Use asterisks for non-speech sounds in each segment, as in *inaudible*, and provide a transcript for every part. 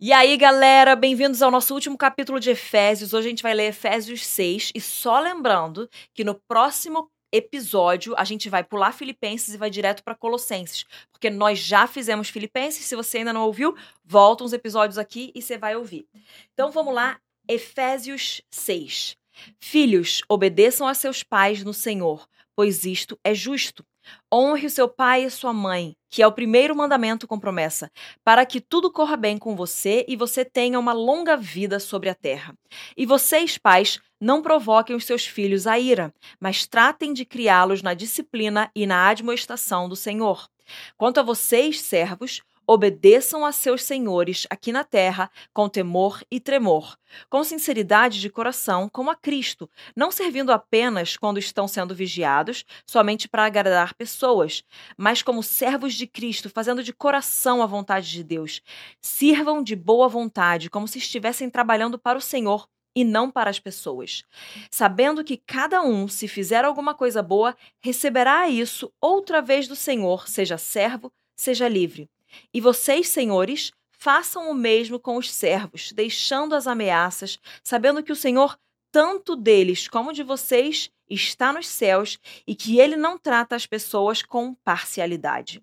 E aí, galera, bem-vindos ao nosso último capítulo de Efésios. Hoje a gente vai ler Efésios 6 e só lembrando que no próximo episódio a gente vai pular Filipenses e vai direto para Colossenses, porque nós já fizemos Filipenses. Se você ainda não ouviu, volta uns episódios aqui e você vai ouvir. Então vamos lá, Efésios 6. Filhos, obedeçam a seus pais no Senhor, pois isto é justo. Honre o seu pai e sua mãe, que é o primeiro mandamento com promessa, para que tudo corra bem com você e você tenha uma longa vida sobre a terra. E vocês, pais, não provoquem os seus filhos à ira, mas tratem de criá-los na disciplina e na admoestação do Senhor. Quanto a vocês, servos, Obedeçam a seus senhores aqui na terra com temor e tremor, com sinceridade de coração, como a Cristo, não servindo apenas quando estão sendo vigiados, somente para agradar pessoas, mas como servos de Cristo, fazendo de coração a vontade de Deus. Sirvam de boa vontade, como se estivessem trabalhando para o Senhor e não para as pessoas, sabendo que cada um, se fizer alguma coisa boa, receberá isso outra vez do Senhor, seja servo, seja livre. E vocês, senhores, façam o mesmo com os servos, deixando as ameaças, sabendo que o Senhor, tanto deles como de vocês, está nos céus e que ele não trata as pessoas com parcialidade.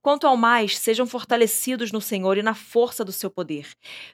Quanto ao mais, sejam fortalecidos no Senhor e na força do seu poder.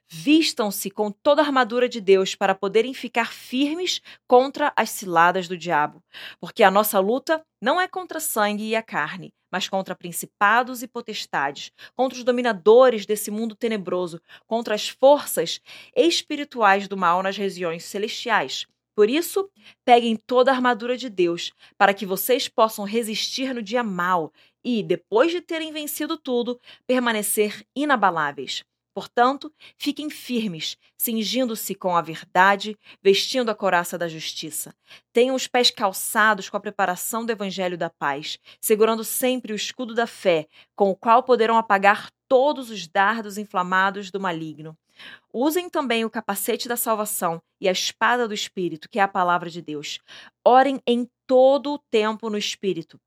Vistam-se com toda a armadura de Deus para poderem ficar firmes contra as ciladas do diabo. Porque a nossa luta não é contra sangue e a carne, mas contra principados e potestades, contra os dominadores desse mundo tenebroso, contra as forças espirituais do mal nas regiões celestiais. Por isso, peguem toda a armadura de Deus, para que vocês possam resistir no dia mal e, depois de terem vencido tudo, permanecer inabaláveis. Portanto, fiquem firmes, cingindo-se com a verdade, vestindo a coraça da justiça. Tenham os pés calçados com a preparação do evangelho da paz, segurando sempre o escudo da fé, com o qual poderão apagar todos os dardos inflamados do maligno. Usem também o capacete da salvação e a espada do Espírito, que é a palavra de Deus. Orem em todo o tempo no Espírito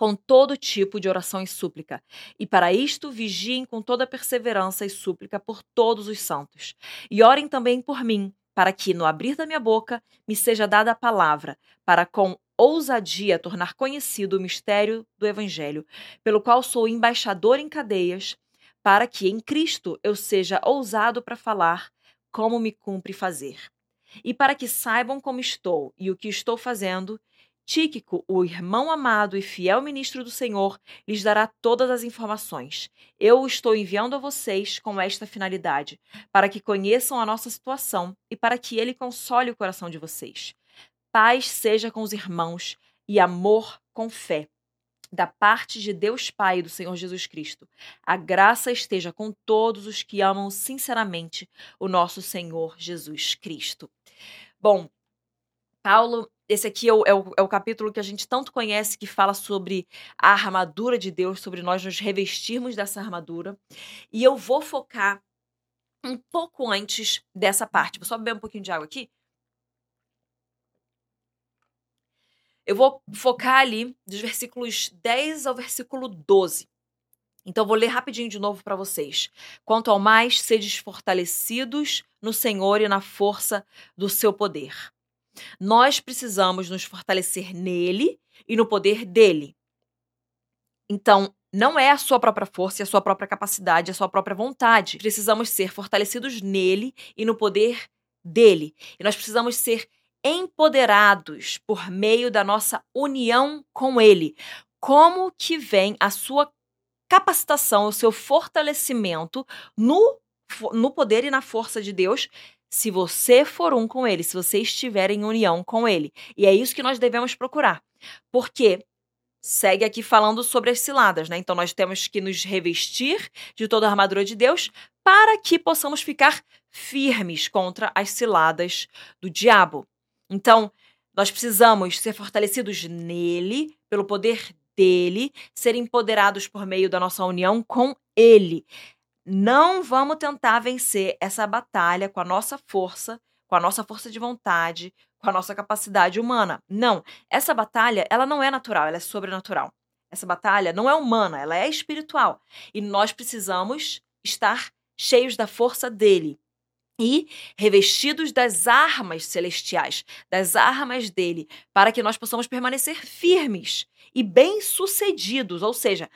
com todo tipo de oração e súplica. E para isto vigiem com toda perseverança e súplica por todos os santos. E orem também por mim, para que, no abrir da minha boca, me seja dada a palavra, para com ousadia tornar conhecido o mistério do Evangelho, pelo qual sou embaixador em cadeias, para que em Cristo eu seja ousado para falar como me cumpre fazer. E para que saibam como estou e o que estou fazendo, Tíquico, o irmão amado e fiel ministro do Senhor, lhes dará todas as informações. Eu o estou enviando a vocês com esta finalidade, para que conheçam a nossa situação e para que ele console o coração de vocês. Paz seja com os irmãos e amor com fé. Da parte de Deus Pai e do Senhor Jesus Cristo, a graça esteja com todos os que amam sinceramente o nosso Senhor Jesus Cristo. Bom, Paulo esse aqui é o, é, o, é o, capítulo que a gente tanto conhece, que fala sobre a armadura de Deus, sobre nós nos revestirmos dessa armadura. E eu vou focar um pouco antes dessa parte. Vou só beber um pouquinho de água aqui. Eu vou focar ali dos versículos 10 ao versículo 12. Então, vou ler rapidinho de novo para vocês. Quanto ao mais, sedes fortalecidos no Senhor e na força do seu poder. Nós precisamos nos fortalecer nele e no poder dele. Então, não é a sua própria força, a sua própria capacidade, a sua própria vontade. Precisamos ser fortalecidos nele e no poder dele. E nós precisamos ser empoderados por meio da nossa união com ele. Como que vem a sua capacitação, o seu fortalecimento no, no poder e na força de Deus se você for um com ele, se você estiver em união com ele. E é isso que nós devemos procurar. Porque segue aqui falando sobre as ciladas, né? Então nós temos que nos revestir de toda a armadura de Deus para que possamos ficar firmes contra as ciladas do diabo. Então, nós precisamos ser fortalecidos nele, pelo poder dele, ser empoderados por meio da nossa união com ele. Não vamos tentar vencer essa batalha com a nossa força, com a nossa força de vontade, com a nossa capacidade humana. Não, essa batalha, ela não é natural, ela é sobrenatural. Essa batalha não é humana, ela é espiritual. E nós precisamos estar cheios da força dele e revestidos das armas celestiais, das armas dele, para que nós possamos permanecer firmes e bem-sucedidos, ou seja,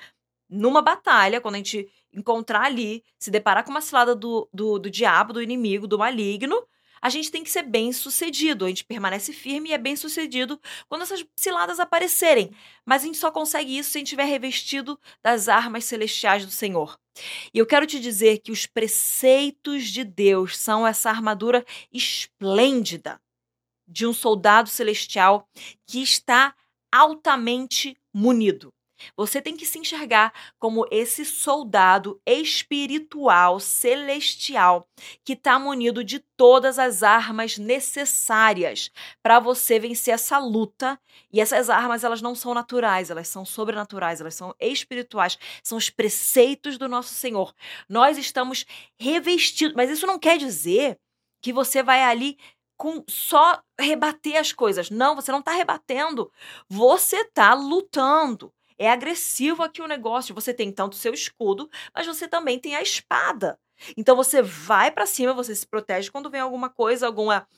numa batalha, quando a gente encontrar ali, se deparar com uma cilada do, do, do diabo, do inimigo, do maligno, a gente tem que ser bem sucedido. A gente permanece firme e é bem sucedido quando essas ciladas aparecerem. Mas a gente só consegue isso se a gente estiver revestido das armas celestiais do Senhor. E eu quero te dizer que os preceitos de Deus são essa armadura esplêndida de um soldado celestial que está altamente munido. Você tem que se enxergar como esse soldado espiritual, celestial, que está munido de todas as armas necessárias para você vencer essa luta. E essas armas, elas não são naturais, elas são sobrenaturais, elas são espirituais, são os preceitos do nosso Senhor. Nós estamos revestidos, mas isso não quer dizer que você vai ali com só rebater as coisas. Não, você não está rebatendo. Você está lutando. É agressivo aqui o negócio. Você tem tanto seu escudo, mas você também tem a espada. Então você vai para cima, você se protege quando vem alguma coisa, alguma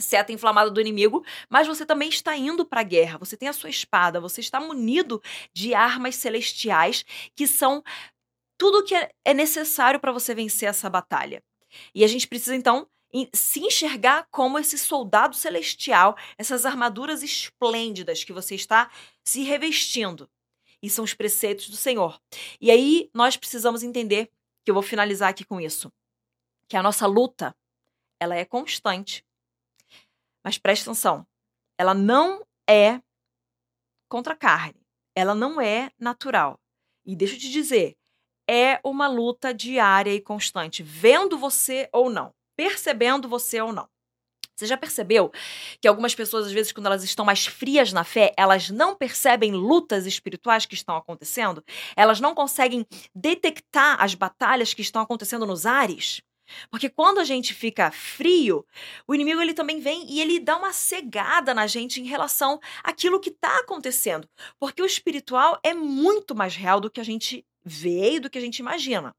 seta inflamada do inimigo, mas você também está indo para a guerra. Você tem a sua espada, você está munido de armas celestiais que são tudo que é, é necessário para você vencer essa batalha. E a gente precisa então se enxergar como esse soldado celestial, essas armaduras esplêndidas que você está se revestindo e são os preceitos do Senhor. E aí nós precisamos entender, que eu vou finalizar aqui com isso, que a nossa luta, ela é constante. Mas preste atenção, ela não é contra a carne, ela não é natural. E deixa eu te dizer, é uma luta diária e constante, vendo você ou não, percebendo você ou não. Você já percebeu que algumas pessoas, às vezes, quando elas estão mais frias na fé, elas não percebem lutas espirituais que estão acontecendo? Elas não conseguem detectar as batalhas que estão acontecendo nos ares? Porque quando a gente fica frio, o inimigo ele também vem e ele dá uma cegada na gente em relação àquilo que está acontecendo. Porque o espiritual é muito mais real do que a gente vê e do que a gente imagina.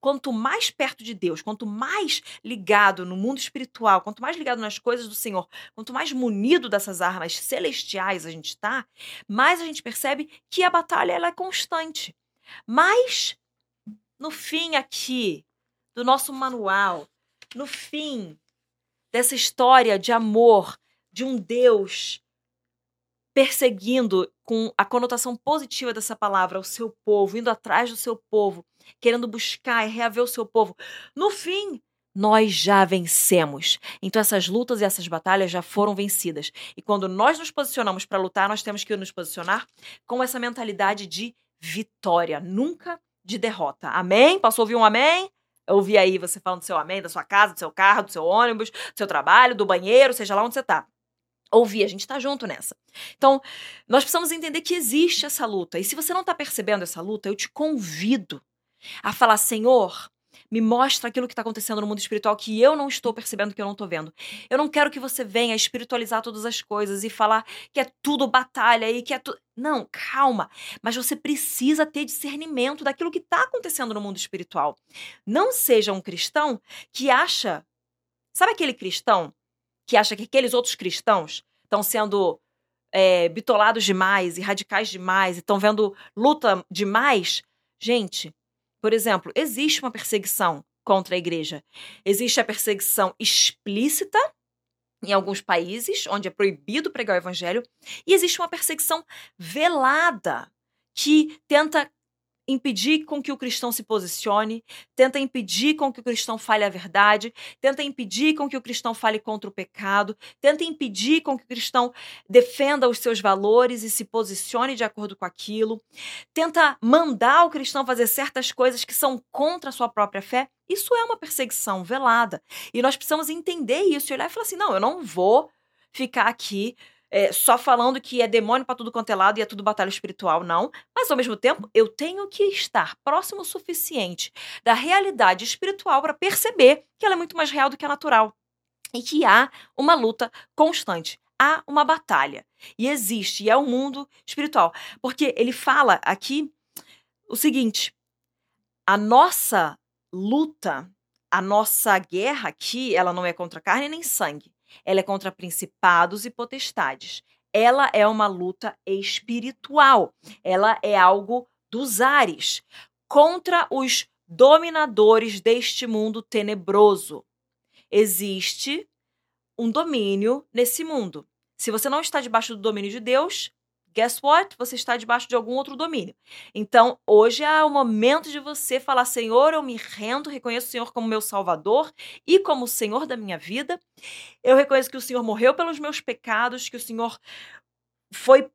Quanto mais perto de Deus, quanto mais ligado no mundo espiritual, quanto mais ligado nas coisas do Senhor, quanto mais munido dessas armas celestiais a gente está, mais a gente percebe que a batalha ela é constante. Mas no fim aqui do nosso manual, no fim dessa história de amor de um Deus perseguindo com a conotação positiva dessa palavra o seu povo, indo atrás do seu povo, querendo buscar e reaver o seu povo. No fim, nós já vencemos. Então essas lutas e essas batalhas já foram vencidas. E quando nós nos posicionamos para lutar, nós temos que nos posicionar com essa mentalidade de vitória, nunca de derrota. Amém? Posso ouvir um amém? Eu ouvi aí você falando do seu amém, da sua casa, do seu carro, do seu ônibus, do seu trabalho, do banheiro, seja lá onde você está ouvir, a gente está junto nessa. Então, nós precisamos entender que existe essa luta. E se você não está percebendo essa luta, eu te convido a falar: Senhor, me mostra aquilo que está acontecendo no mundo espiritual que eu não estou percebendo, que eu não estou vendo. Eu não quero que você venha espiritualizar todas as coisas e falar que é tudo batalha e que é tudo. Não, calma. Mas você precisa ter discernimento daquilo que está acontecendo no mundo espiritual. Não seja um cristão que acha. Sabe aquele cristão que acha que aqueles outros cristãos estão sendo é, bitolados demais e radicais demais e estão vendo luta demais. Gente, por exemplo, existe uma perseguição contra a igreja. Existe a perseguição explícita em alguns países, onde é proibido pregar o evangelho, e existe uma perseguição velada que tenta impedir com que o cristão se posicione, tenta impedir com que o cristão fale a verdade, tenta impedir com que o cristão fale contra o pecado, tenta impedir com que o cristão defenda os seus valores e se posicione de acordo com aquilo, tenta mandar o cristão fazer certas coisas que são contra a sua própria fé. Isso é uma perseguição velada. E nós precisamos entender isso e olhar e falar assim: não, eu não vou ficar aqui é, só falando que é demônio para tudo quanto é lado e é tudo batalha espiritual, não. Mas ao mesmo tempo, eu tenho que estar próximo o suficiente da realidade espiritual para perceber que ela é muito mais real do que a natural. E que há uma luta constante. Há uma batalha. E existe, e é o um mundo espiritual. Porque ele fala aqui o seguinte: a nossa luta, a nossa guerra aqui, ela não é contra carne nem sangue. Ela é contra principados e potestades. Ela é uma luta espiritual. Ela é algo dos ares contra os dominadores deste mundo tenebroso. Existe um domínio nesse mundo. Se você não está debaixo do domínio de Deus, guess what? Você está debaixo de algum outro domínio. Então, hoje é o momento de você falar: Senhor, eu me rendo, reconheço o Senhor como meu Salvador e como o Senhor da minha vida. Eu reconheço que o Senhor morreu pelos meus pecados, que o Senhor foi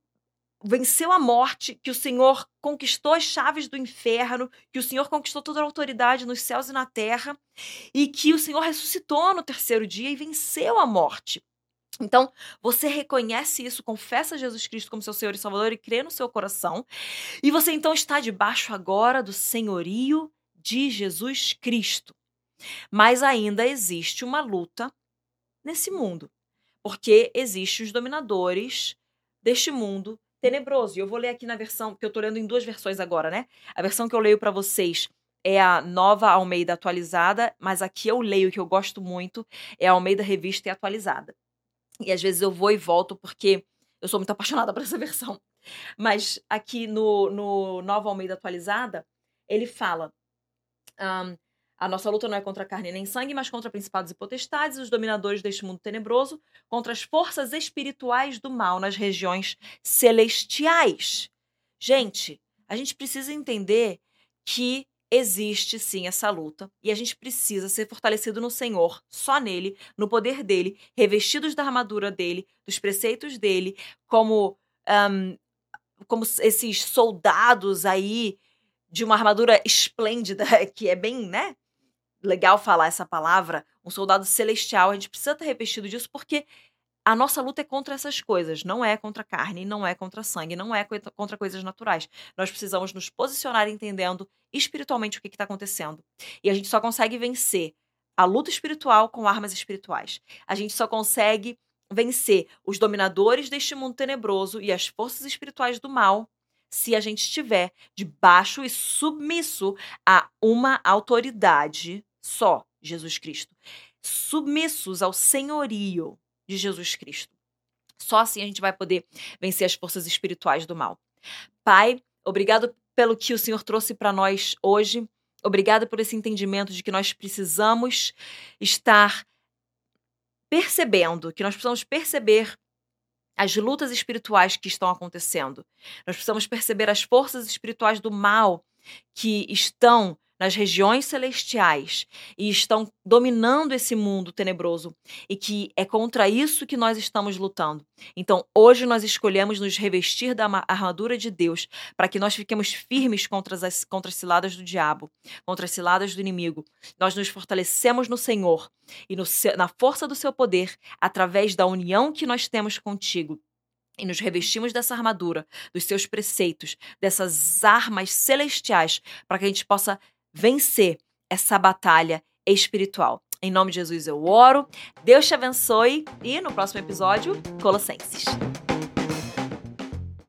venceu a morte, que o Senhor conquistou as chaves do inferno, que o Senhor conquistou toda a autoridade nos céus e na terra, e que o Senhor ressuscitou no terceiro dia e venceu a morte. Então, você reconhece isso, confessa Jesus Cristo como seu Senhor e Salvador e crê no seu coração, e você então está debaixo agora do senhorio de Jesus Cristo. Mas ainda existe uma luta nesse mundo, porque existem os dominadores deste mundo tenebroso. E eu vou ler aqui na versão que eu tô lendo em duas versões agora, né? A versão que eu leio para vocês é a nova Almeida atualizada, mas aqui eu leio que eu gosto muito é a Almeida Revista e Atualizada. E às vezes eu vou e volto porque eu sou muito apaixonada por essa *laughs* versão. Mas aqui no, no Nova Almeida Atualizada, ele fala: um, a nossa luta não é contra carne nem sangue, mas contra principados e potestades, os dominadores deste mundo tenebroso, contra as forças espirituais do mal nas regiões celestiais. Gente, a gente precisa entender que existe sim essa luta e a gente precisa ser fortalecido no Senhor, só nele, no poder dele, revestidos da armadura dele, dos preceitos dele, como um, como esses soldados aí de uma armadura esplêndida, *laughs* que é bem, né? legal falar essa palavra, um soldado celestial, a gente precisa estar revestido disso porque a nossa luta é contra essas coisas, não é contra carne, não é contra sangue, não é contra coisas naturais. Nós precisamos nos posicionar entendendo espiritualmente o que está acontecendo. E a gente só consegue vencer a luta espiritual com armas espirituais. A gente só consegue vencer os dominadores deste mundo tenebroso e as forças espirituais do mal se a gente estiver debaixo e submisso a uma autoridade só Jesus Cristo, submissos ao senhorio de Jesus Cristo. Só assim a gente vai poder vencer as forças espirituais do mal. Pai, obrigado pelo que o Senhor trouxe para nós hoje. Obrigado por esse entendimento de que nós precisamos estar percebendo, que nós precisamos perceber as lutas espirituais que estão acontecendo. Nós precisamos perceber as forças espirituais do mal que estão nas regiões celestiais e estão dominando esse mundo tenebroso e que é contra isso que nós estamos lutando. Então, hoje nós escolhemos nos revestir da armadura de Deus para que nós fiquemos firmes contra as, contra as ciladas do diabo, contra as ciladas do inimigo. Nós nos fortalecemos no Senhor e no, na força do seu poder através da união que nós temos contigo e nos revestimos dessa armadura, dos seus preceitos, dessas armas celestiais, para que a gente possa vencer essa batalha espiritual. Em nome de Jesus eu oro. Deus te abençoe e no próximo episódio, Colossenses.